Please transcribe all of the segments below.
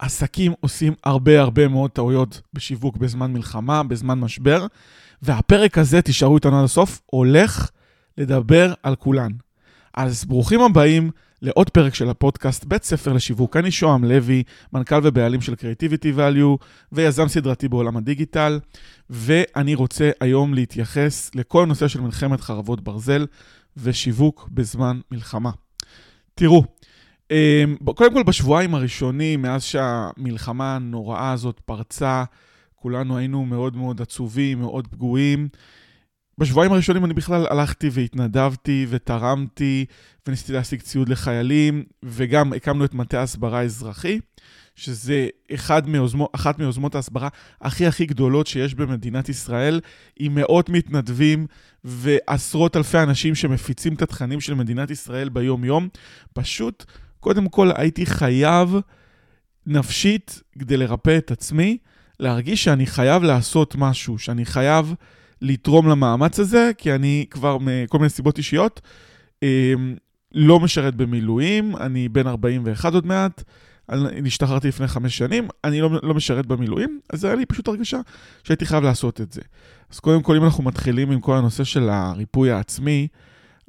עסקים עושים הרבה הרבה מאוד טעויות בשיווק בזמן מלחמה, בזמן משבר, והפרק הזה, תישארו איתנו עד הסוף, הולך לדבר על כולן. אז ברוכים הבאים לעוד פרק של הפודקאסט בית ספר לשיווק. אני שוהם לוי, מנכ"ל ובעלים של Creativity Value ויזם סדרתי בעולם הדיגיטל, ואני רוצה היום להתייחס לכל הנושא של מלחמת חרבות ברזל ושיווק בזמן מלחמה. תראו, קודם כל בשבועיים הראשונים, מאז שהמלחמה הנוראה הזאת פרצה, כולנו היינו מאוד מאוד עצובים, מאוד פגועים. בשבועיים הראשונים אני בכלל הלכתי והתנדבתי ותרמתי וניסיתי להשיג ציוד לחיילים, וגם הקמנו את מטה ההסברה האזרחי, שזה אחד מיוזמו, אחת מיוזמות ההסברה הכי הכי גדולות שיש במדינת ישראל, עם מאות מתנדבים ועשרות אלפי אנשים שמפיצים את התכנים של מדינת ישראל ביום-יום. פשוט, קודם כל הייתי חייב נפשית, כדי לרפא את עצמי, להרגיש שאני חייב לעשות משהו, שאני חייב... לתרום למאמץ הזה, כי אני כבר מכל מיני סיבות אישיות אמ, לא משרת במילואים, אני בן 41 עוד מעט, השתחררתי לפני חמש שנים, אני לא, לא משרת במילואים, אז היה לי פשוט הרגשה שהייתי חייב לעשות את זה. אז קודם כל, אם אנחנו מתחילים עם כל הנושא של הריפוי העצמי,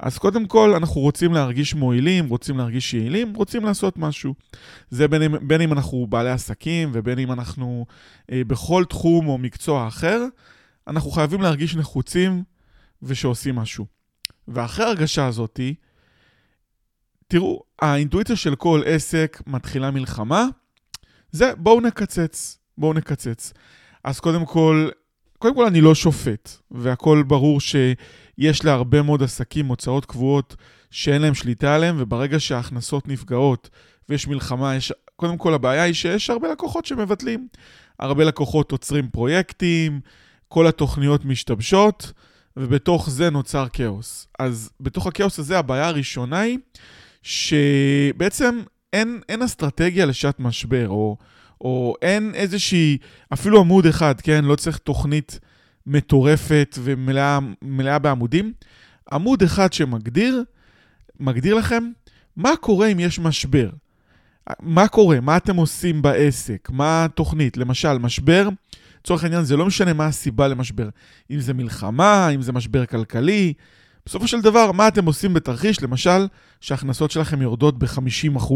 אז קודם כל, אנחנו רוצים להרגיש מועילים, רוצים להרגיש יעילים, רוצים לעשות משהו. זה בין אם, בין אם אנחנו בעלי עסקים ובין אם אנחנו אה, בכל תחום או מקצוע אחר. אנחנו חייבים להרגיש נחוצים ושעושים משהו. ואחרי הרגשה הזאתי, תראו, האינטואיציה של כל עסק מתחילה מלחמה, זה בואו נקצץ, בואו נקצץ. אז קודם כל, קודם כל אני לא שופט, והכל ברור שיש להרבה מאוד עסקים הוצאות קבועות שאין להם שליטה עליהם, וברגע שההכנסות נפגעות ויש מלחמה, יש... קודם כל הבעיה היא שיש הרבה לקוחות שמבטלים. הרבה לקוחות עוצרים פרויקטים, כל התוכניות משתבשות, ובתוך זה נוצר כאוס. אז בתוך הכאוס הזה הבעיה הראשונה היא שבעצם אין, אין אסטרטגיה לשעת משבר, או, או אין איזושהי, אפילו עמוד אחד, כן? לא צריך תוכנית מטורפת ומלאה בעמודים. עמוד אחד שמגדיר, מגדיר לכם מה קורה אם יש משבר. מה קורה? מה אתם עושים בעסק? מה התוכנית? למשל, משבר לצורך העניין זה לא משנה מה הסיבה למשבר. אם זה מלחמה, אם זה משבר כלכלי. בסופו של דבר, מה אתם עושים בתרחיש, למשל, שההכנסות שלכם יורדות ב-50%?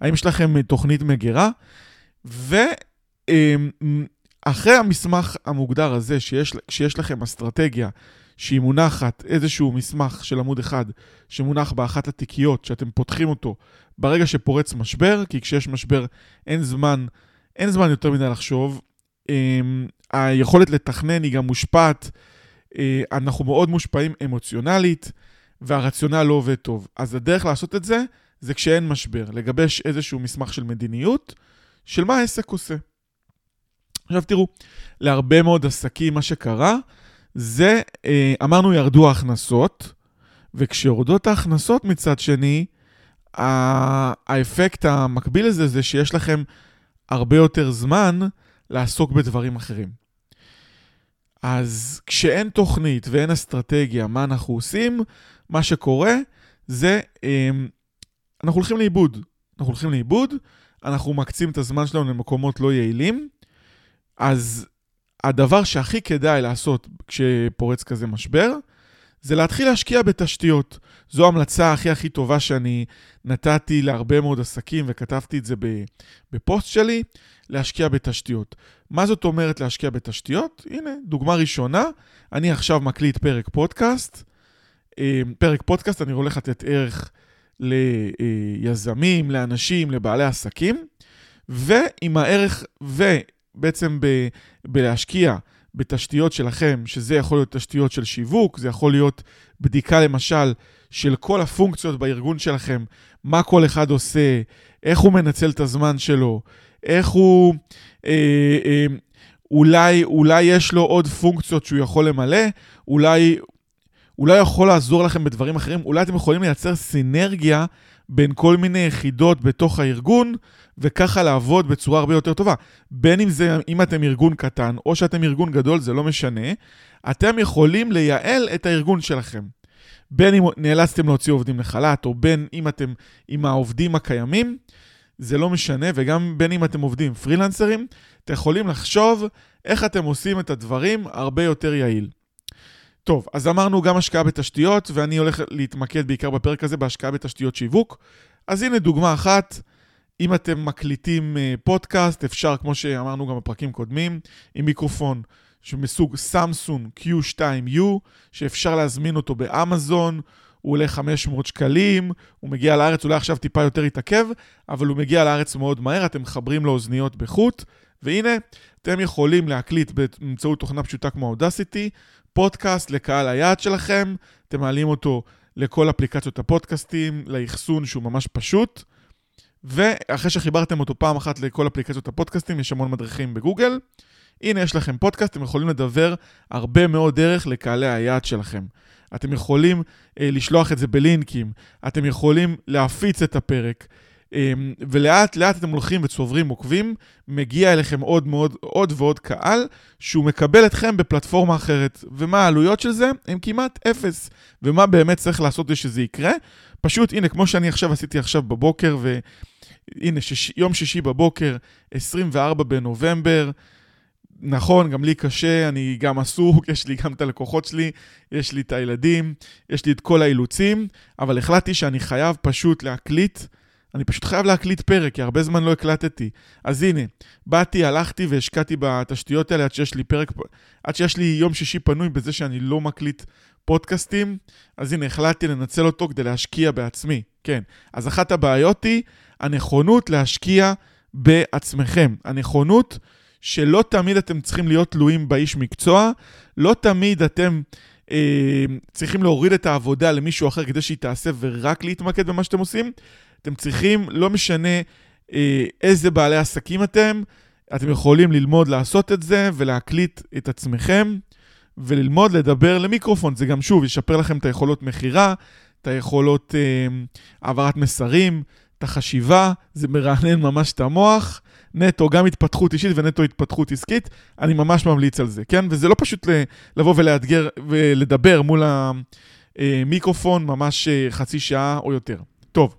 האם יש לכם תוכנית מגירה? ואחרי המסמך המוגדר הזה, שיש, שיש לכם אסטרטגיה שהיא מונחת, איזשהו מסמך של עמוד אחד, שמונח באחת התיקיות, שאתם פותחים אותו ברגע שפורץ משבר, כי כשיש משבר אין זמן, אין זמן יותר מדי לחשוב, אמ, היכולת לתכנן היא גם מושפעת, אה, אנחנו מאוד מושפעים אמוציונלית, והרציונל לא עובד טוב. אז הדרך לעשות את זה, זה כשאין משבר, לגבש איזשהו מסמך של מדיניות, של מה העסק עושה. עכשיו תראו, להרבה מאוד עסקים מה שקרה, זה, אה, אמרנו ירדו ההכנסות, וכשיורדות ההכנסות מצד שני, האפקט המקביל לזה זה שיש לכם הרבה יותר זמן לעסוק בדברים אחרים. אז כשאין תוכנית ואין אסטרטגיה מה אנחנו עושים, מה שקורה זה, אמ, אנחנו הולכים לאיבוד. אנחנו הולכים לאיבוד, אנחנו מקצים את הזמן שלנו למקומות לא יעילים, אז הדבר שהכי כדאי לעשות כשפורץ כזה משבר, זה להתחיל להשקיע בתשתיות. זו ההמלצה הכי הכי טובה שאני נתתי להרבה מאוד עסקים וכתבתי את זה בפוסט שלי, להשקיע בתשתיות. מה זאת אומרת להשקיע בתשתיות? הנה, דוגמה ראשונה, אני עכשיו מקליט פרק פודקאסט. אה, פרק פודקאסט, אני הולך לתת ערך ליזמים, לאנשים, לבעלי עסקים, ועם הערך, ובעצם ב, בלהשקיע בתשתיות שלכם, שזה יכול להיות תשתיות של שיווק, זה יכול להיות בדיקה למשל של כל הפונקציות בארגון שלכם, מה כל אחד עושה, איך הוא מנצל את הזמן שלו, איך הוא... אה, אה, אולי, אולי יש לו עוד פונקציות שהוא יכול למלא, אולי, אולי יכול לעזור לכם בדברים אחרים, אולי אתם יכולים לייצר סינרגיה בין כל מיני יחידות בתוך הארגון, וככה לעבוד בצורה הרבה יותר טובה. בין אם זה, אם אתם ארגון קטן, או שאתם ארגון גדול, זה לא משנה, אתם יכולים לייעל את הארגון שלכם. בין אם נאלצתם להוציא עובדים לחל"ת, או בין אם אתם עם העובדים הקיימים, זה לא משנה, וגם בין אם אתם עובדים פרילנסרים, אתם יכולים לחשוב איך אתם עושים את הדברים הרבה יותר יעיל. טוב, אז אמרנו גם השקעה בתשתיות, ואני הולך להתמקד בעיקר בפרק הזה בהשקעה בתשתיות שיווק. אז הנה דוגמה אחת, אם אתם מקליטים אה, פודקאסט, אפשר, כמו שאמרנו גם בפרקים קודמים, עם מיקרופון שמסוג סמסון Q2U, שאפשר להזמין אותו באמזון, הוא עולה 500 שקלים, הוא מגיע לארץ, אולי עכשיו טיפה יותר יתעכב, אבל הוא מגיע לארץ מאוד מהר, אתם מחברים לו אוזניות בחוט, והנה, אתם יכולים להקליט באמצעות תוכנה פשוטה כמו אודסיטי, פודקאסט לקהל היעד שלכם, אתם מעלים אותו לכל אפליקציות הפודקאסטים, לאחסון שהוא ממש פשוט. ואחרי שחיברתם אותו פעם אחת לכל אפליקציות הפודקאסטים, יש המון מדריכים בגוגל. הנה, יש לכם פודקאסט, אתם יכולים לדבר הרבה מאוד דרך לקהלי היעד שלכם. אתם יכולים אה, לשלוח את זה בלינקים, אתם יכולים להפיץ את הפרק, ולאט לאט אתם הולכים וצוברים עוקבים, מגיע אליכם עוד, מאוד, עוד ועוד קהל, שהוא מקבל אתכם בפלטפורמה אחרת. ומה העלויות של זה? הם כמעט אפס. ומה באמת צריך לעשות כדי שזה יקרה? פשוט, הנה, כמו שאני עכשיו עשיתי עכשיו בבוקר, והנה, שיש, יום שישי בבוקר, 24 בנובמבר, נכון, גם לי קשה, אני גם עסוק, יש לי גם את הלקוחות שלי, יש לי את הילדים, יש לי את כל האילוצים, אבל החלטתי שאני חייב פשוט להקליט, אני פשוט חייב להקליט פרק, כי הרבה זמן לא הקלטתי. אז הנה, באתי, הלכתי והשקעתי בתשתיות האלה עד שיש לי פרק, עד שיש לי יום שישי פנוי בזה שאני לא מקליט פודקאסטים, אז הנה, החלטתי לנצל אותו כדי להשקיע בעצמי, כן. אז אחת הבעיות היא הנכונות להשקיע בעצמכם. הנכונות... שלא תמיד אתם צריכים להיות תלויים באיש מקצוע, לא תמיד אתם אה, צריכים להוריד את העבודה למישהו אחר כדי שהיא תעשה ורק להתמקד במה שאתם עושים. אתם צריכים, לא משנה אה, איזה בעלי עסקים אתם, אתם יכולים ללמוד לעשות את זה ולהקליט את עצמכם וללמוד לדבר למיקרופון. זה גם, שוב, ישפר לכם את היכולות מכירה, את היכולות אה, העברת מסרים, את החשיבה, זה מרענן ממש את המוח. נטו גם התפתחות אישית ונטו התפתחות עסקית, אני ממש ממליץ על זה, כן? וזה לא פשוט לבוא ולאתגר ולדבר מול המיקרופון ממש אה, חצי שעה או יותר. טוב,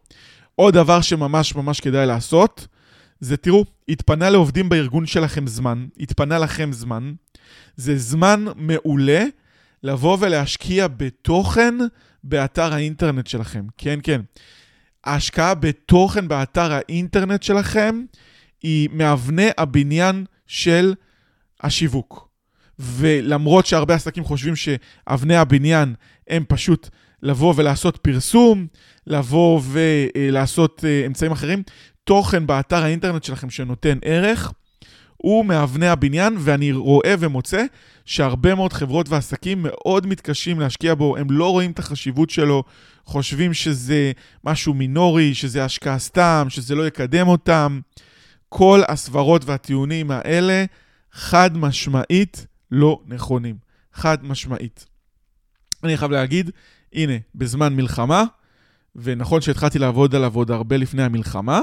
עוד דבר שממש ממש כדאי לעשות, זה תראו, התפנה לעובדים בארגון שלכם זמן, התפנה לכם זמן, זה זמן מעולה לבוא ולהשקיע בתוכן באתר האינטרנט שלכם. כן, כן. ההשקעה בתוכן באתר האינטרנט שלכם היא מאבני הבניין של השיווק. ולמרות שהרבה עסקים חושבים שאבני הבניין הם פשוט לבוא ולעשות פרסום, לבוא ולעשות אה, אמצעים אחרים, תוכן באתר האינטרנט שלכם שנותן ערך, הוא מאבני הבניין, ואני רואה ומוצא שהרבה מאוד חברות ועסקים מאוד מתקשים להשקיע בו, הם לא רואים את החשיבות שלו, חושבים שזה משהו מינורי, שזה השקעה סתם, שזה לא יקדם אותם. כל הסברות והטיעונים האלה חד משמעית לא נכונים. חד משמעית. אני חייב להגיד, הנה, בזמן מלחמה, ונכון שהתחלתי לעבוד עליו עוד הרבה לפני המלחמה,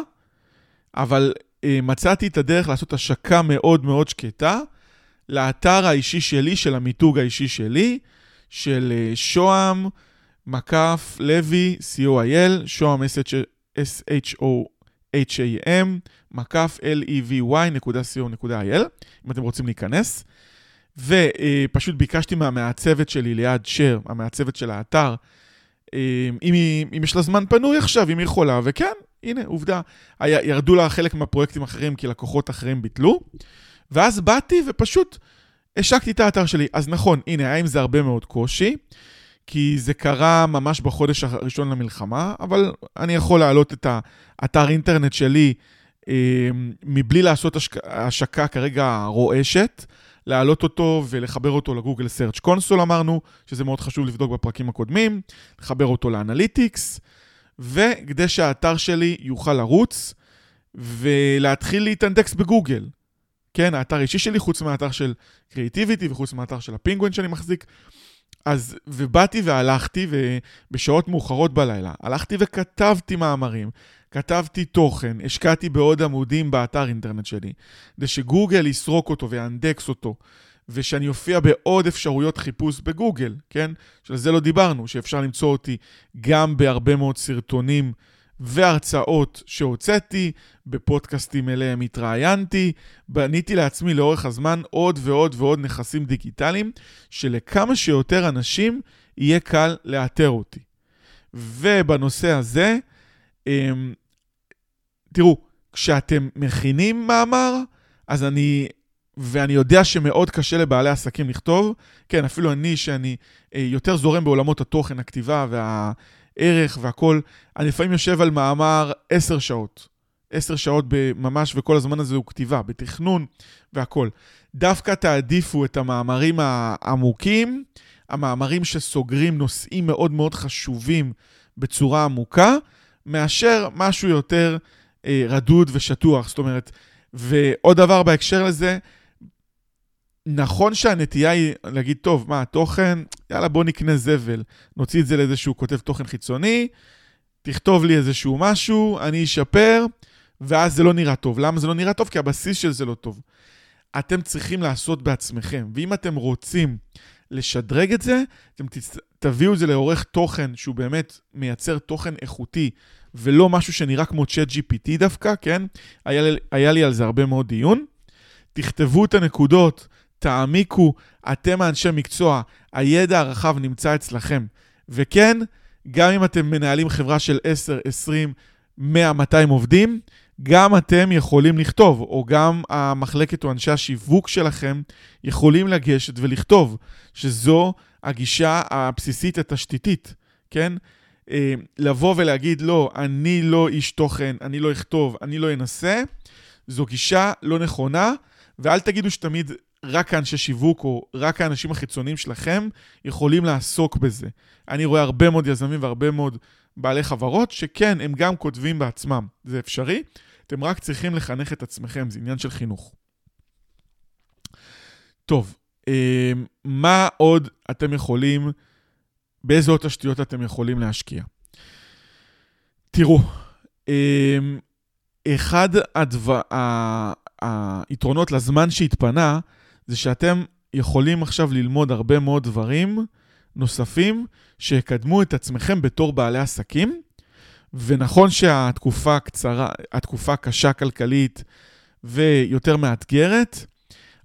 אבל אה, מצאתי את הדרך לעשות השקה מאוד מאוד שקטה לאתר האישי שלי, של המיתוג האישי שלי, של אה, שוהם, מקף, לוי, co.il, שוהם s-h-o-h-a-m, מקף levy.co.il, אם אתם רוצים להיכנס. ופשוט ביקשתי מהמעצבת שלי ליד שר, המעצבת של האתר, אה, אם, היא, אם יש לה זמן פנוי עכשיו, אם היא יכולה, וכן, הנה, עובדה. היה, ירדו לה חלק מהפרויקטים האחרים, כי לקוחות אחרים ביטלו. ואז באתי ופשוט השקתי את האתר שלי. אז נכון, הנה, היה עם זה הרבה מאוד קושי, כי זה קרה ממש בחודש הראשון למלחמה, אבל אני יכול להעלות את האתר אינטרנט שלי אה, מבלי לעשות השק... השקה כרגע רועשת, להעלות אותו ולחבר אותו לגוגל סרצ' קונסול אמרנו, שזה מאוד חשוב לבדוק בפרקים הקודמים, לחבר אותו ל Analytics, וכדי שהאתר שלי יוכל לרוץ ולהתחיל להתאנדקס בגוגל. כן, האתר האישי שלי, חוץ מהאתר של Creativity וחוץ מהאתר של הפינגווין שאני מחזיק. אז, ובאתי והלכתי, ובשעות מאוחרות בלילה, הלכתי וכתבתי מאמרים, כתבתי תוכן, השקעתי בעוד עמודים באתר אינטרנט שלי, כדי שגוגל יסרוק אותו ויאנדקס אותו, ושאני אופיע בעוד אפשרויות חיפוש בגוגל, כן? שעל זה לא דיברנו, שאפשר למצוא אותי גם בהרבה מאוד סרטונים והרצאות שהוצאתי, בפודקאסטים אליהם התראיינתי, בניתי לעצמי לאורך הזמן עוד ועוד ועוד נכסים דיגיטליים, שלכמה שיותר אנשים יהיה קל לאתר אותי. ובנושא הזה, אמ, תראו, כשאתם מכינים מאמר, אז אני, ואני יודע שמאוד קשה לבעלי עסקים לכתוב, כן, אפילו אני, שאני אה, יותר זורם בעולמות התוכן, הכתיבה והערך והכול, אני לפעמים יושב על מאמר עשר שעות. עשר שעות ממש, וכל הזמן הזה הוא כתיבה, בתכנון והכול. דווקא תעדיפו את המאמרים העמוקים, המאמרים שסוגרים נושאים מאוד מאוד חשובים בצורה עמוקה, מאשר משהו יותר רדוד ושטוח. זאת אומרת, ועוד דבר בהקשר לזה, נכון שהנטייה היא להגיד, טוב, מה, תוכן, יאללה, בוא נקנה זבל. נוציא את זה לאיזשהו כותב תוכן חיצוני, תכתוב לי איזשהו משהו, אני אשפר, ואז זה לא נראה טוב. למה זה לא נראה טוב? כי הבסיס של זה לא טוב. אתם צריכים לעשות בעצמכם, ואם אתם רוצים לשדרג את זה, אתם. תביאו את זה לעורך תוכן שהוא באמת מייצר תוכן איכותי, ולא משהו שנראה כמו צ'אט GPT דווקא, כן? היה לי, היה לי על זה הרבה מאוד דיון. תכתבו את הנקודות, תעמיקו, אתם האנשי מקצוע, הידע הרחב נמצא אצלכם. וכן, גם אם אתם מנהלים חברה של 10, 20, 100, 200 עובדים, גם אתם יכולים לכתוב, או גם המחלקת או אנשי השיווק שלכם יכולים לגשת ולכתוב, שזו הגישה הבסיסית התשתיתית, כן? אה, לבוא ולהגיד, לא, אני לא איש תוכן, אני לא אכתוב, אני לא אנסה, זו גישה לא נכונה, ואל תגידו שתמיד רק האנשי שיווק או רק האנשים החיצוניים שלכם יכולים לעסוק בזה. אני רואה הרבה מאוד יזמים והרבה מאוד בעלי חברות שכן, הם גם כותבים בעצמם. זה אפשרי, אתם רק צריכים לחנך את עצמכם, זה עניין של חינוך. טוב, אה, מה עוד אתם יכולים, באיזה עוד תשתיות אתם יכולים להשקיע? תראו, אה, אחד הדבר, היתרונות לזמן שהתפנה, זה שאתם יכולים עכשיו ללמוד הרבה מאוד דברים נוספים שיקדמו את עצמכם בתור בעלי עסקים. ונכון שהתקופה קצרה, התקופה קשה כלכלית ויותר מאתגרת,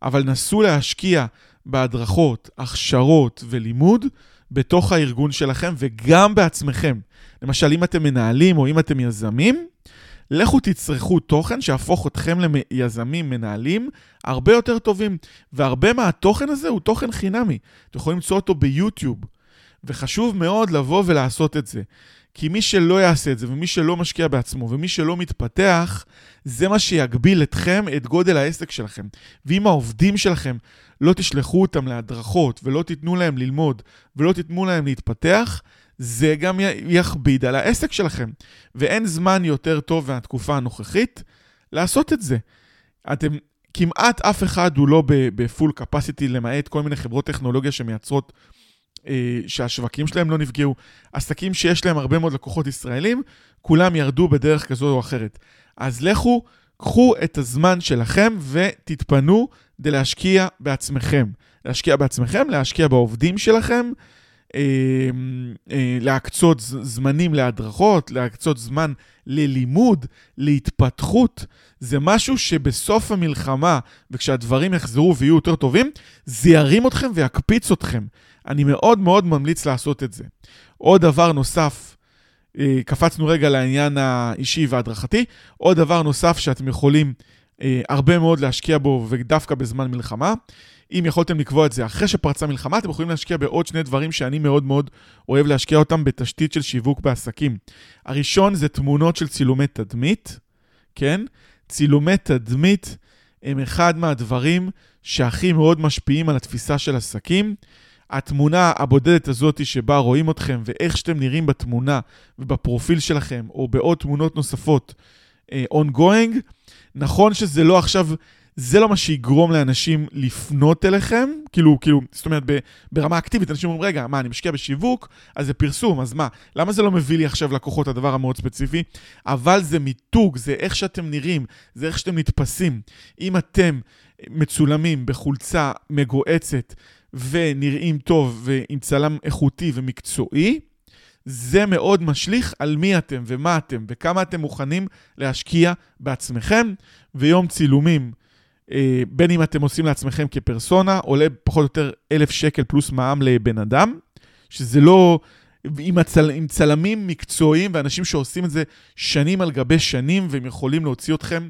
אבל נסו להשקיע בהדרכות, הכשרות ולימוד בתוך הארגון שלכם וגם בעצמכם. למשל, אם אתם מנהלים או אם אתם יזמים, לכו תצרכו תוכן שיהפוך אתכם ליזמים, מנהלים, הרבה יותר טובים. והרבה מהתוכן הזה הוא תוכן חינמי. אתם יכולים למצוא אותו ביוטיוב. וחשוב מאוד לבוא ולעשות את זה. כי מי שלא יעשה את זה, ומי שלא משקיע בעצמו, ומי שלא מתפתח, זה מה שיגביל אתכם, את גודל העסק שלכם. ואם העובדים שלכם לא תשלחו אותם להדרכות, ולא תיתנו להם ללמוד, ולא תיתנו להם להתפתח, זה גם יכביד על העסק שלכם. ואין זמן יותר טוב מהתקופה הנוכחית לעשות את זה. אתם, כמעט אף אחד הוא לא בפול קפסיטי, למעט כל מיני חברות טכנולוגיה שמייצרות אה, שהשווקים שלהם לא נפגעו, עסקים שיש להם הרבה מאוד לקוחות ישראלים, כולם ירדו בדרך כזו או אחרת. אז לכו, קחו את הזמן שלכם ותתפנו כדי להשקיע בעצמכם. להשקיע בעצמכם, להשקיע בעובדים שלכם, אה, אה, להקצות זמנים להדרכות, להקצות זמן ללימוד, להתפתחות. זה משהו שבסוף המלחמה, וכשהדברים יחזרו ויהיו יותר טובים, זה ירים אתכם ויקפיץ אתכם. אני מאוד מאוד ממליץ לעשות את זה. עוד דבר נוסף, אה, קפצנו רגע לעניין האישי וההדרכתי, עוד דבר נוסף שאתם יכולים הרבה מאוד להשקיע בו, ודווקא בזמן מלחמה. אם יכולתם לקבוע את זה אחרי שפרצה מלחמה, אתם יכולים להשקיע בעוד שני דברים שאני מאוד מאוד אוהב להשקיע אותם בתשתית של שיווק בעסקים. הראשון זה תמונות של צילומי תדמית, כן? צילומי תדמית הם אחד מהדברים שהכי מאוד משפיעים על התפיסה של עסקים. התמונה הבודדת הזאת שבה רואים אתכם ואיך שאתם נראים בתמונה ובפרופיל שלכם, או בעוד תמונות נוספות uh, ongoing, נכון שזה לא עכשיו, זה לא מה שיגרום לאנשים לפנות אליכם, כאילו, כאילו, זאת אומרת, ברמה אקטיבית, אנשים אומרים, רגע, מה, אני משקיע בשיווק, אז זה פרסום, אז מה, למה זה לא מביא לי עכשיו לקוחות, הדבר המאוד ספציפי? אבל זה מיתוג, זה איך שאתם נראים, זה איך שאתם נתפסים. אם אתם מצולמים בחולצה מגועצת, ונראים טוב ועם צלם איכותי ומקצועי, זה מאוד משליך על מי אתם ומה אתם וכמה אתם מוכנים להשקיע בעצמכם. ויום צילומים, אה, בין אם אתם עושים לעצמכם כפרסונה, עולה פחות או יותר אלף שקל פלוס מע"מ לבן אדם, שזה לא... עם, הצל, עם צלמים מקצועיים ואנשים שעושים את זה שנים על גבי שנים, והם יכולים להוציא אתכם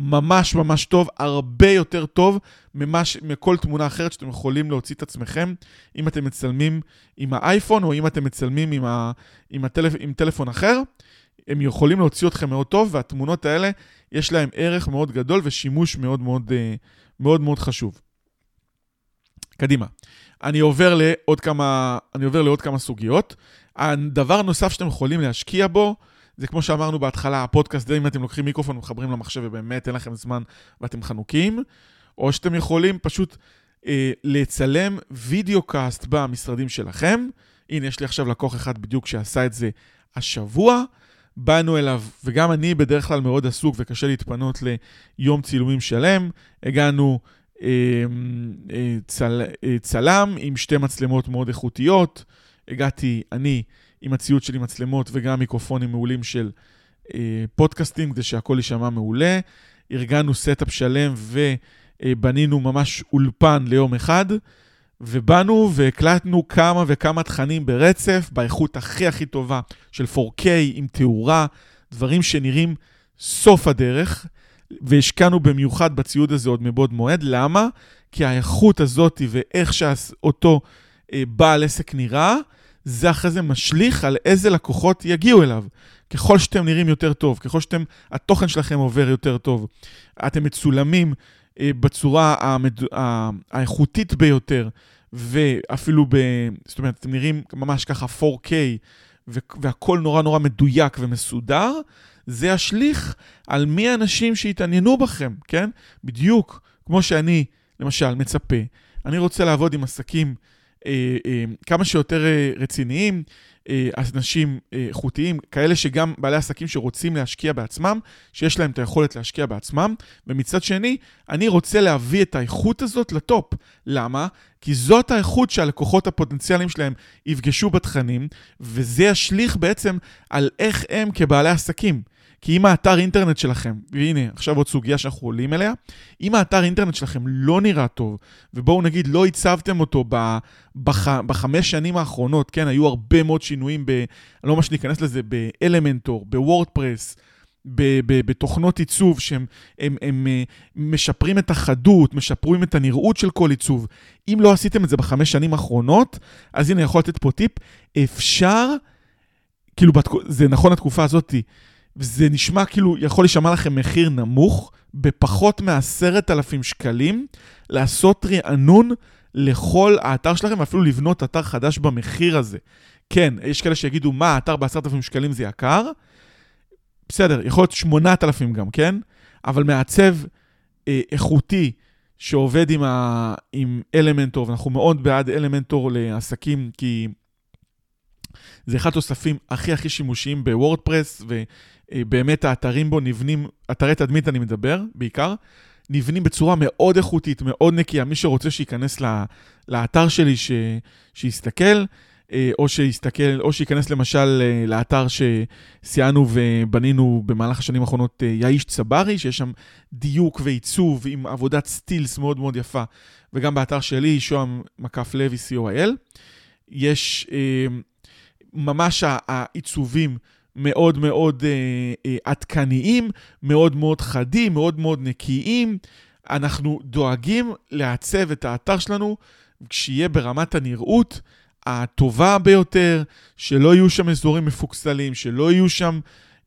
ממש ממש טוב, הרבה יותר טוב ממש, מכל תמונה אחרת שאתם יכולים להוציא את עצמכם, אם אתם מצלמים עם האייפון או אם אתם מצלמים עם, ה, עם, הטלפ, עם טלפון אחר. הם יכולים להוציא אתכם מאוד טוב, והתמונות האלה, יש להם ערך מאוד גדול ושימוש מאוד מאוד, אה, מאוד, מאוד חשוב. קדימה. אני עובר לעוד כמה, אני עובר לעוד כמה סוגיות. הדבר הנוסף שאתם יכולים להשקיע בו, זה כמו שאמרנו בהתחלה, הפודקאסט, אם אתם לוקחים מיקרופון ומחברים למחשב ובאמת אין לכם זמן ואתם חנוקים, או שאתם יכולים פשוט אה, לצלם וידאו קאסט במשרדים שלכם. הנה, יש לי עכשיו לקוח אחד בדיוק שעשה את זה השבוע. באנו אליו, וגם אני בדרך כלל מאוד עסוק וקשה להתפנות ליום צילומים שלם. הגענו אה, אה, צל, אה, צלם עם שתי מצלמות מאוד איכותיות. הגעתי, אני, עם הציוד שלי מצלמות וגם מיקרופונים מעולים של אה, פודקאסטים, כדי שהכל יישמע מעולה. ארגנו setup שלם ובנינו ממש אולפן ליום אחד. ובאנו והקלטנו כמה וכמה תכנים ברצף, באיכות הכי הכי טובה של 4K, עם תאורה, דברים שנראים סוף הדרך, והשקענו במיוחד בציוד הזה עוד מבעוד מועד. למה? כי האיכות הזאת ואיך שאותו אה, בעל עסק נראה, זה אחרי זה משליך על איזה לקוחות יגיעו אליו. ככל שאתם נראים יותר טוב, ככל שאתם, התוכן שלכם עובר יותר טוב, אתם מצולמים אה, בצורה המד... האיכותית ביותר, ואפילו ב... זאת אומרת, אתם נראים ממש ככה 4K, והכול נורא נורא מדויק ומסודר, זה ישליך על מי האנשים שהתעניינו בכם, כן? בדיוק כמו שאני, למשל, מצפה. אני רוצה לעבוד עם עסקים כמה שיותר אה, רציניים, אה, אנשים אה, איכותיים, כאלה שגם בעלי עסקים שרוצים להשקיע בעצמם, שיש להם את היכולת להשקיע בעצמם, ומצד שני, אני רוצה להביא את האיכות הזאת לטופ. למה? כי זאת האיכות שהלקוחות הפוטנציאליים שלהם יפגשו בתכנים, וזה ישליך בעצם על איך הם כבעלי עסקים. כי אם האתר אינטרנט שלכם, והנה, עכשיו עוד סוגיה שאנחנו עולים אליה, אם האתר אינטרנט שלכם לא נראה טוב, ובואו נגיד לא הצבתם אותו ב, בח, בחמש שנים האחרונות, כן, היו הרבה מאוד שינויים, ב, לא ממש ניכנס לזה, באלמנטור, בוורדפרס, בתוכנות עיצוב שהם הם, הם, הם אה, משפרים את החדות, משפרים את הנראות של כל עיצוב. אם לא עשיתם את זה בחמש שנים האחרונות, אז הנה, יכול לתת פה טיפ. אפשר, כאילו, זה נכון לתקופה הזאתי, וזה נשמע כאילו, יכול להישמע לכם מחיר נמוך, בפחות מעשרת אלפים שקלים, לעשות רענון לכל האתר שלכם, ואפילו לבנות אתר חדש במחיר הזה. כן, יש כאלה שיגידו, מה, אתר בעשרת אלפים שקלים זה יקר? בסדר, יכול להיות שמונת אלפים גם, כן? אבל מעצב אה, איכותי שעובד עם, ה, עם אלמנטור, ואנחנו מאוד בעד אלמנטור לעסקים, כי זה אחד התוספים הכי הכי שימושיים בוורדפרס, ובאמת האתרים בו נבנים, אתרי תדמית אני מדבר בעיקר, נבנים בצורה מאוד איכותית, מאוד נקייה. מי שרוצה שייכנס לאתר שלי, ש... שיסתכל, אה, או שיסתכל, או שייכנס למשל אה, לאתר שסייענו ובנינו במהלך השנים האחרונות, אה, יאיש צברי, שיש שם דיוק ועיצוב עם עבודת סטילס מאוד מאוד יפה, וגם באתר שלי, שוהם מקף לוי co.il. יש ממש העיצובים מאוד מאוד אה, אה, עדכניים, מאוד מאוד חדים, מאוד מאוד נקיים. אנחנו דואגים לעצב את האתר שלנו שיהיה ברמת הנראות הטובה ביותר, שלא יהיו שם אזורים מפוקסלים, שלא יהיו שם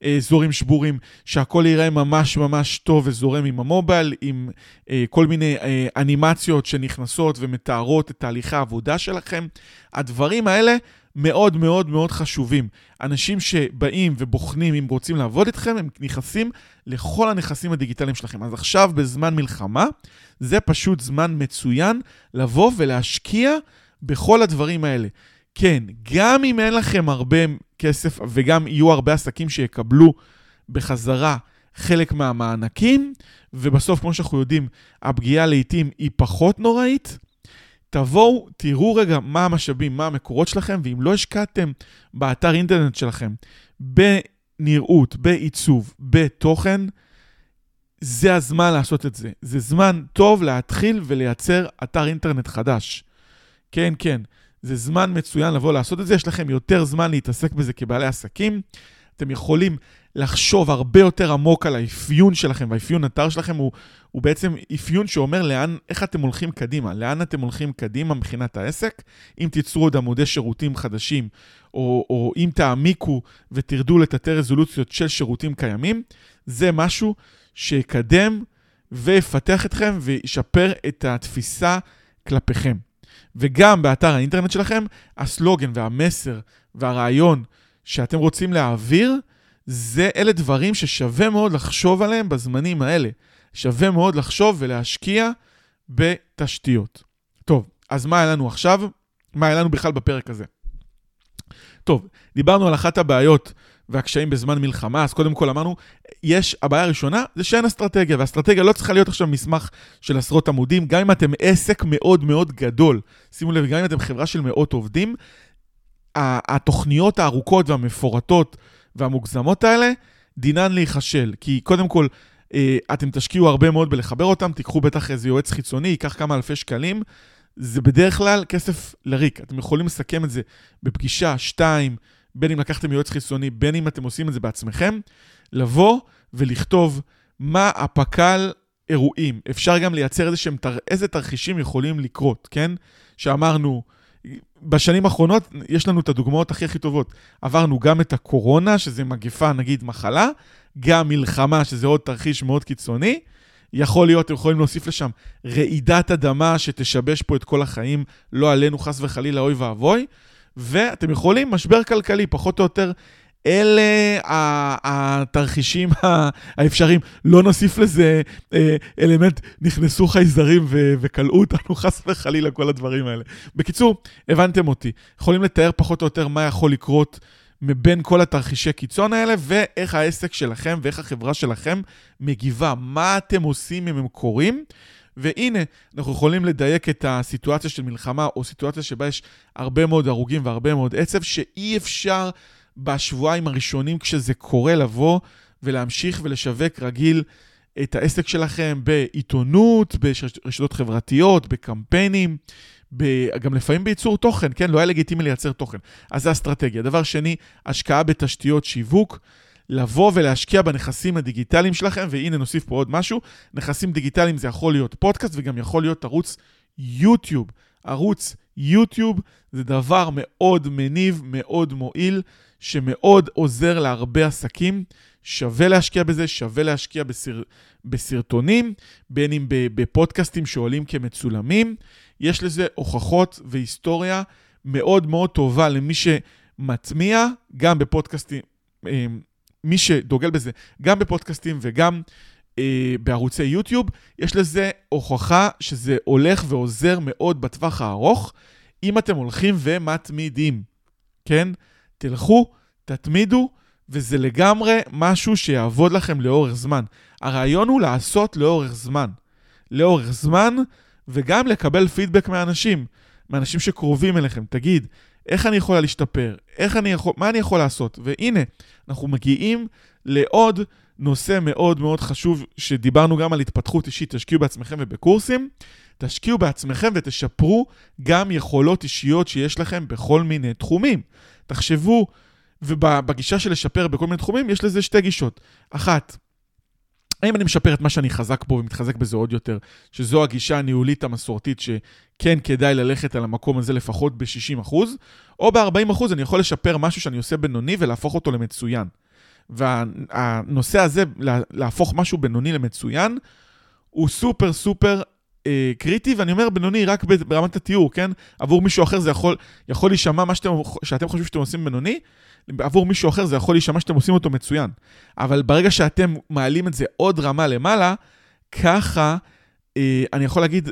אה, אזורים שבורים, שהכל יראה ממש ממש טוב וזורם עם המובייל, עם אה, כל מיני אה, אנימציות שנכנסות ומתארות את תהליכי העבודה שלכם. הדברים האלה מאוד מאוד מאוד חשובים. אנשים שבאים ובוחנים אם רוצים לעבוד איתכם, הם נכנסים לכל הנכסים הדיגיטליים שלכם. אז עכשיו, בזמן מלחמה, זה פשוט זמן מצוין לבוא ולהשקיע בכל הדברים האלה. כן, גם אם אין לכם הרבה כסף וגם יהיו הרבה עסקים שיקבלו בחזרה חלק מהמענקים, ובסוף, כמו שאנחנו יודעים, הפגיעה לעיתים היא פחות נוראית, תבואו, תראו רגע מה המשאבים, מה המקורות שלכם, ואם לא השקעתם באתר אינטרנט שלכם בנראות, בעיצוב, בתוכן, זה הזמן לעשות את זה. זה זמן טוב להתחיל ולייצר אתר אינטרנט חדש. כן, כן, זה זמן מצוין לבוא לעשות את זה, יש לכם יותר זמן להתעסק בזה כבעלי עסקים. אתם יכולים לחשוב הרבה יותר עמוק על האפיון שלכם, והאפיון אתר שלכם הוא, הוא בעצם אפיון שאומר לאן, איך אתם הולכים קדימה, לאן אתם הולכים קדימה מבחינת העסק. אם תיצרו עוד עמודי שירותים חדשים, או, או אם תעמיקו ותרדו לתתי רזולוציות של שירותים קיימים, זה משהו שיקדם ויפתח אתכם וישפר את התפיסה כלפיכם. וגם באתר האינטרנט שלכם, הסלוגן והמסר והרעיון שאתם רוצים להעביר, זה אלה דברים ששווה מאוד לחשוב עליהם בזמנים האלה. שווה מאוד לחשוב ולהשקיע בתשתיות. טוב, אז מה היה לנו עכשיו? מה היה לנו בכלל בפרק הזה? טוב, דיברנו על אחת הבעיות והקשיים בזמן מלחמה, אז קודם כל אמרנו, יש, הבעיה הראשונה זה שאין אסטרטגיה, ואסטרטגיה לא צריכה להיות עכשיו מסמך של עשרות עמודים, גם אם אתם עסק מאוד מאוד גדול, שימו לב, גם אם אתם חברה של מאות עובדים, התוכניות הארוכות והמפורטות והמוגזמות האלה, דינן להיכשל. כי קודם כל, אה, אתם תשקיעו הרבה מאוד בלחבר אותם, תיקחו בטח איזה יועץ חיצוני, ייקח כמה אלפי שקלים. זה בדרך כלל כסף לריק. אתם יכולים לסכם את זה בפגישה, שתיים, בין אם לקחתם יועץ חיצוני, בין אם אתם עושים את זה בעצמכם, לבוא ולכתוב מה הפק"ל אירועים. אפשר גם לייצר איזה שהם, איזה תרחישים יכולים לקרות, כן? שאמרנו, בשנים האחרונות יש לנו את הדוגמאות הכי הכי טובות. עברנו גם את הקורונה, שזה מגפה, נגיד מחלה, גם מלחמה, שזה עוד תרחיש מאוד קיצוני. יכול להיות, אתם יכולים להוסיף לשם רעידת אדמה שתשבש פה את כל החיים, לא עלינו חס וחלילה, אוי ואבוי. ואתם יכולים משבר כלכלי, פחות או יותר אלה התרחישים האפשריים. לא נוסיף לזה אה, אלמנט, נכנסו חייזרים וכלאו אותנו, חס וחלילה, כל הדברים האלה. בקיצור, הבנתם אותי. יכולים לתאר פחות או יותר מה יכול לקרות מבין כל התרחישי קיצון האלה, ואיך העסק שלכם ואיך החברה שלכם מגיבה. מה אתם עושים אם הם קורים? והנה, אנחנו יכולים לדייק את הסיטואציה של מלחמה, או סיטואציה שבה יש הרבה מאוד הרוגים והרבה מאוד עצב, שאי אפשר בשבועיים הראשונים כשזה קורה לבוא ולהמשיך ולשווק רגיל את העסק שלכם בעיתונות, ברשתות חברתיות, בקמפיינים, גם לפעמים בייצור תוכן, כן? לא היה לגיטימי לייצר תוכן. אז זה אסטרטגיה. דבר שני, השקעה בתשתיות שיווק. לבוא ולהשקיע בנכסים הדיגיטליים שלכם, והנה נוסיף פה עוד משהו, נכסים דיגיטליים זה יכול להיות פודקאסט וגם יכול להיות ערוץ יוטיוב. ערוץ יוטיוב זה דבר מאוד מניב, מאוד מועיל, שמאוד עוזר להרבה עסקים. שווה להשקיע בזה, שווה להשקיע בסר... בסרטונים, בין אם בפודקאסטים שעולים כמצולמים. יש לזה הוכחות והיסטוריה מאוד מאוד טובה למי שמטמיע, גם בפודקאסטים, אה, מי שדוגל בזה, גם בפודקאסטים וגם בערוצי יוטיוב, יש לזה הוכחה שזה הולך ועוזר מאוד בטווח הארוך, אם אתם הולכים ומתמידים, כן? תלכו, תתמידו, וזה לגמרי משהו שיעבוד לכם לאורך זמן. הרעיון הוא לעשות לאורך זמן. לאורך זמן, וגם לקבל פידבק מאנשים, מאנשים שקרובים אליכם. תגיד, איך אני יכולה להשתפר? איך אני יכול, מה אני יכול לעשות? והנה, אנחנו מגיעים לעוד נושא מאוד מאוד חשוב, שדיברנו גם על התפתחות אישית, תשקיעו בעצמכם ובקורסים. תשקיעו בעצמכם ותשפרו גם יכולות אישיות שיש לכם בכל מיני תחומים. תחשבו, ובגישה של לשפר בכל מיני תחומים, יש לזה שתי גישות. אחת, האם אני משפר את מה שאני חזק בו ומתחזק בזה עוד יותר, שזו הגישה הניהולית המסורתית שכן כדאי ללכת על המקום הזה לפחות ב-60%, או ב-40% אני יכול לשפר משהו שאני עושה בינוני ולהפוך אותו למצוין. והנושא הזה, להפוך משהו בינוני למצוין, הוא סופר סופר אה, קריטי, ואני אומר בינוני רק ברמת התיאור, כן? עבור מישהו אחר זה יכול, יכול להישמע מה שאתם, שאתם חושבים שאתם עושים בינוני, עבור מישהו אחר זה יכול להישמע שאתם עושים אותו מצוין. אבל ברגע שאתם מעלים את זה עוד רמה למעלה, ככה, אה, אני יכול להגיד,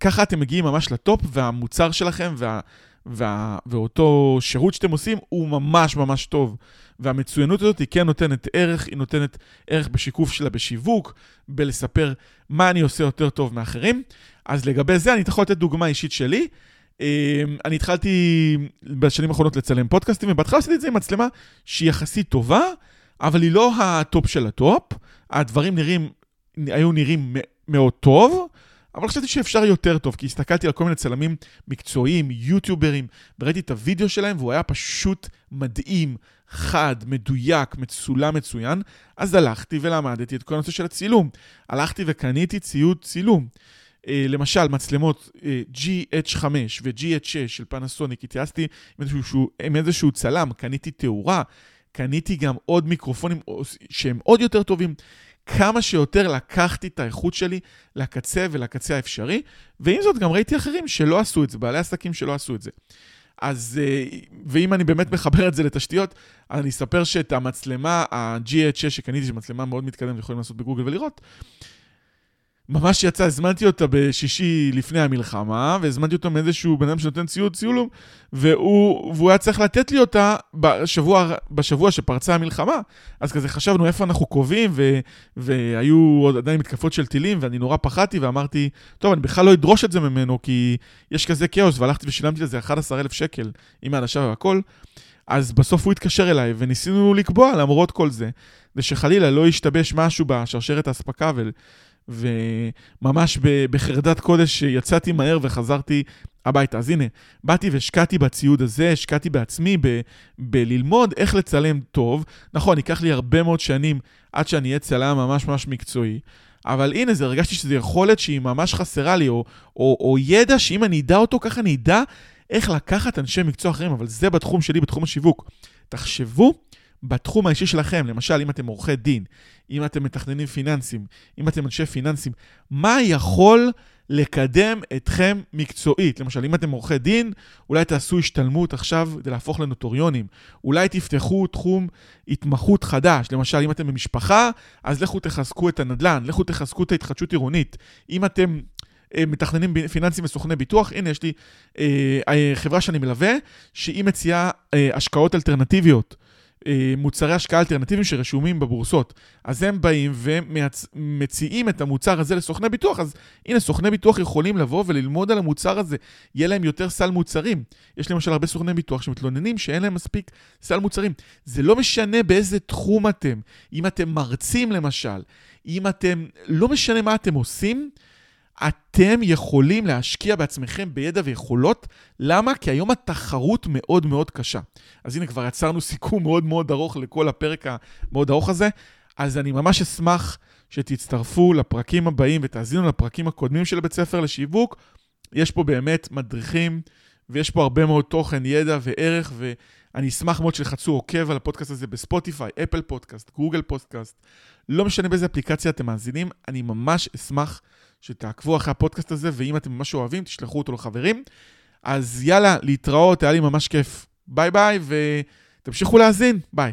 ככה אתם מגיעים ממש לטופ, והמוצר שלכם וה, וה, ואותו שירות שאתם עושים הוא ממש ממש טוב. והמצוינות הזאת היא כן נותנת ערך, היא נותנת ערך בשיקוף שלה בשיווק, בלספר מה אני עושה יותר טוב מאחרים. אז לגבי זה, אני יכול לתת דוגמה אישית שלי. אני התחלתי בשנים האחרונות לצלם פודקאסטים, ובהתחלה עשיתי את זה עם מצלמה שהיא יחסית טובה, אבל היא לא הטופ של הטופ. הדברים נראים, היו נראים מאוד טוב, אבל חשבתי שאפשר יותר טוב, כי הסתכלתי על כל מיני צלמים מקצועיים, יוטיוברים, וראיתי את הוידאו שלהם, והוא היה פשוט מדהים, חד, מדויק, מצולם מצוין. אז הלכתי ולמדתי את כל הנושא של הצילום. הלכתי וקניתי ציוד צילום. Uh, למשל, מצלמות uh, GH5 ו-GH6 של פנסוניק, התייעצתי עם עם איזשהו צלם, קניתי תאורה, קניתי גם עוד מיקרופונים שהם עוד יותר טובים. כמה שיותר לקחתי את האיכות שלי לקצה ולקצה האפשרי, ועם זאת גם ראיתי אחרים שלא עשו את זה, בעלי עסקים שלא עשו את זה. אז, אה, ואם אני באמת מחבר את זה לתשתיות, אני אספר שאת המצלמה, ה-GH6 שקניתי, שהיא מצלמה מאוד מתקדמת, יכולים לעשות בגוגל ולראות, ממש יצא, הזמנתי אותה בשישי לפני המלחמה, והזמנתי אותה מאיזשהו בן אדם שנותן ציוד ציולום, והוא, והוא היה צריך לתת לי אותה בשבוע, בשבוע שפרצה המלחמה. אז כזה חשבנו איפה אנחנו קובעים, ו, והיו עוד עדיין מתקפות של טילים, ואני נורא פחדתי, ואמרתי, טוב, אני בכלל לא אדרוש את זה ממנו, כי יש כזה כאוס, והלכתי ושילמתי לזה 11,000 שקל עם האנשה והכל. אז בסוף הוא התקשר אליי, וניסינו לקבוע למרות כל זה, ושחלילה לא ישתבש משהו בשרשרת האספקה, ו... וממש בחרדת קודש יצאתי מהר וחזרתי הביתה. אז הנה, באתי והשקעתי בציוד הזה, השקעתי בעצמי ב- בללמוד איך לצלם טוב. נכון, ייקח לי הרבה מאוד שנים עד שאני אהיה צלם ממש ממש מקצועי, אבל הנה, זה הרגשתי שזו יכולת שהיא ממש חסרה לי, או, או, או ידע שאם אני אדע אותו, ככה אני אדע איך לקחת אנשי מקצוע אחרים, אבל זה בתחום שלי, בתחום השיווק. תחשבו בתחום האישי שלכם, למשל, אם אתם עורכי דין, אם אתם מתכננים פיננסים, אם אתם אנשי פיננסים, מה יכול לקדם אתכם מקצועית? למשל, אם אתם עורכי דין, אולי תעשו השתלמות עכשיו כדי להפוך לנוטוריונים. אולי תפתחו תחום התמחות חדש. למשל, אם אתם במשפחה, אז לכו תחזקו את הנדל"ן, לכו תחזקו את ההתחדשות עירונית. אם אתם... אה, מתכננים פיננסים וסוכני ביטוח. הנה, יש לי אה, אה חברה שאני מלווה, שהיא מציעה אה, השקעות אלטרנטיביות. אה, מוצרי השקעה אלטרנטיביים שרשומים בבורסות. אז הם באים ומציעים את המוצר הזה לסוכני ביטוח, אז הנה, סוכני ביטוח יכולים לבוא וללמוד על המוצר הזה, יהיה להם יותר סל מוצרים. יש למשל הרבה סוכני ביטוח שמתלוננים שאין להם מספיק סל מוצרים. זה לא משנה באיזה תחום אתם, אם אתם מרצים למשל, אם אתם, לא משנה מה אתם עושים, אתם יכולים להשקיע בעצמכם בידע ויכולות. למה? כי היום התחרות מאוד מאוד קשה. אז הנה, כבר יצרנו סיכום מאוד מאוד ארוך לכל הפרק המאוד ארוך הזה. אז אני ממש אשמח שתצטרפו לפרקים הבאים ותאזינו לפרקים הקודמים של בית ספר לשיווק. יש פה באמת מדריכים, ויש פה הרבה מאוד תוכן, ידע וערך, ואני אשמח מאוד שתחצו עוקב על הפודקאסט הזה בספוטיפיי, אפל פודקאסט, גוגל פודקאסט. לא משנה באיזה אפליקציה אתם מאזינים, אני ממש אשמח שתעקבו אחרי הפודקאסט הזה, ואם אתם ממש אוהבים, תשלחו אותו לחברים. אז יאללה, להתראות, היה לי ממש כיף. ביי ביי, ותמשיכו להאזין. ביי.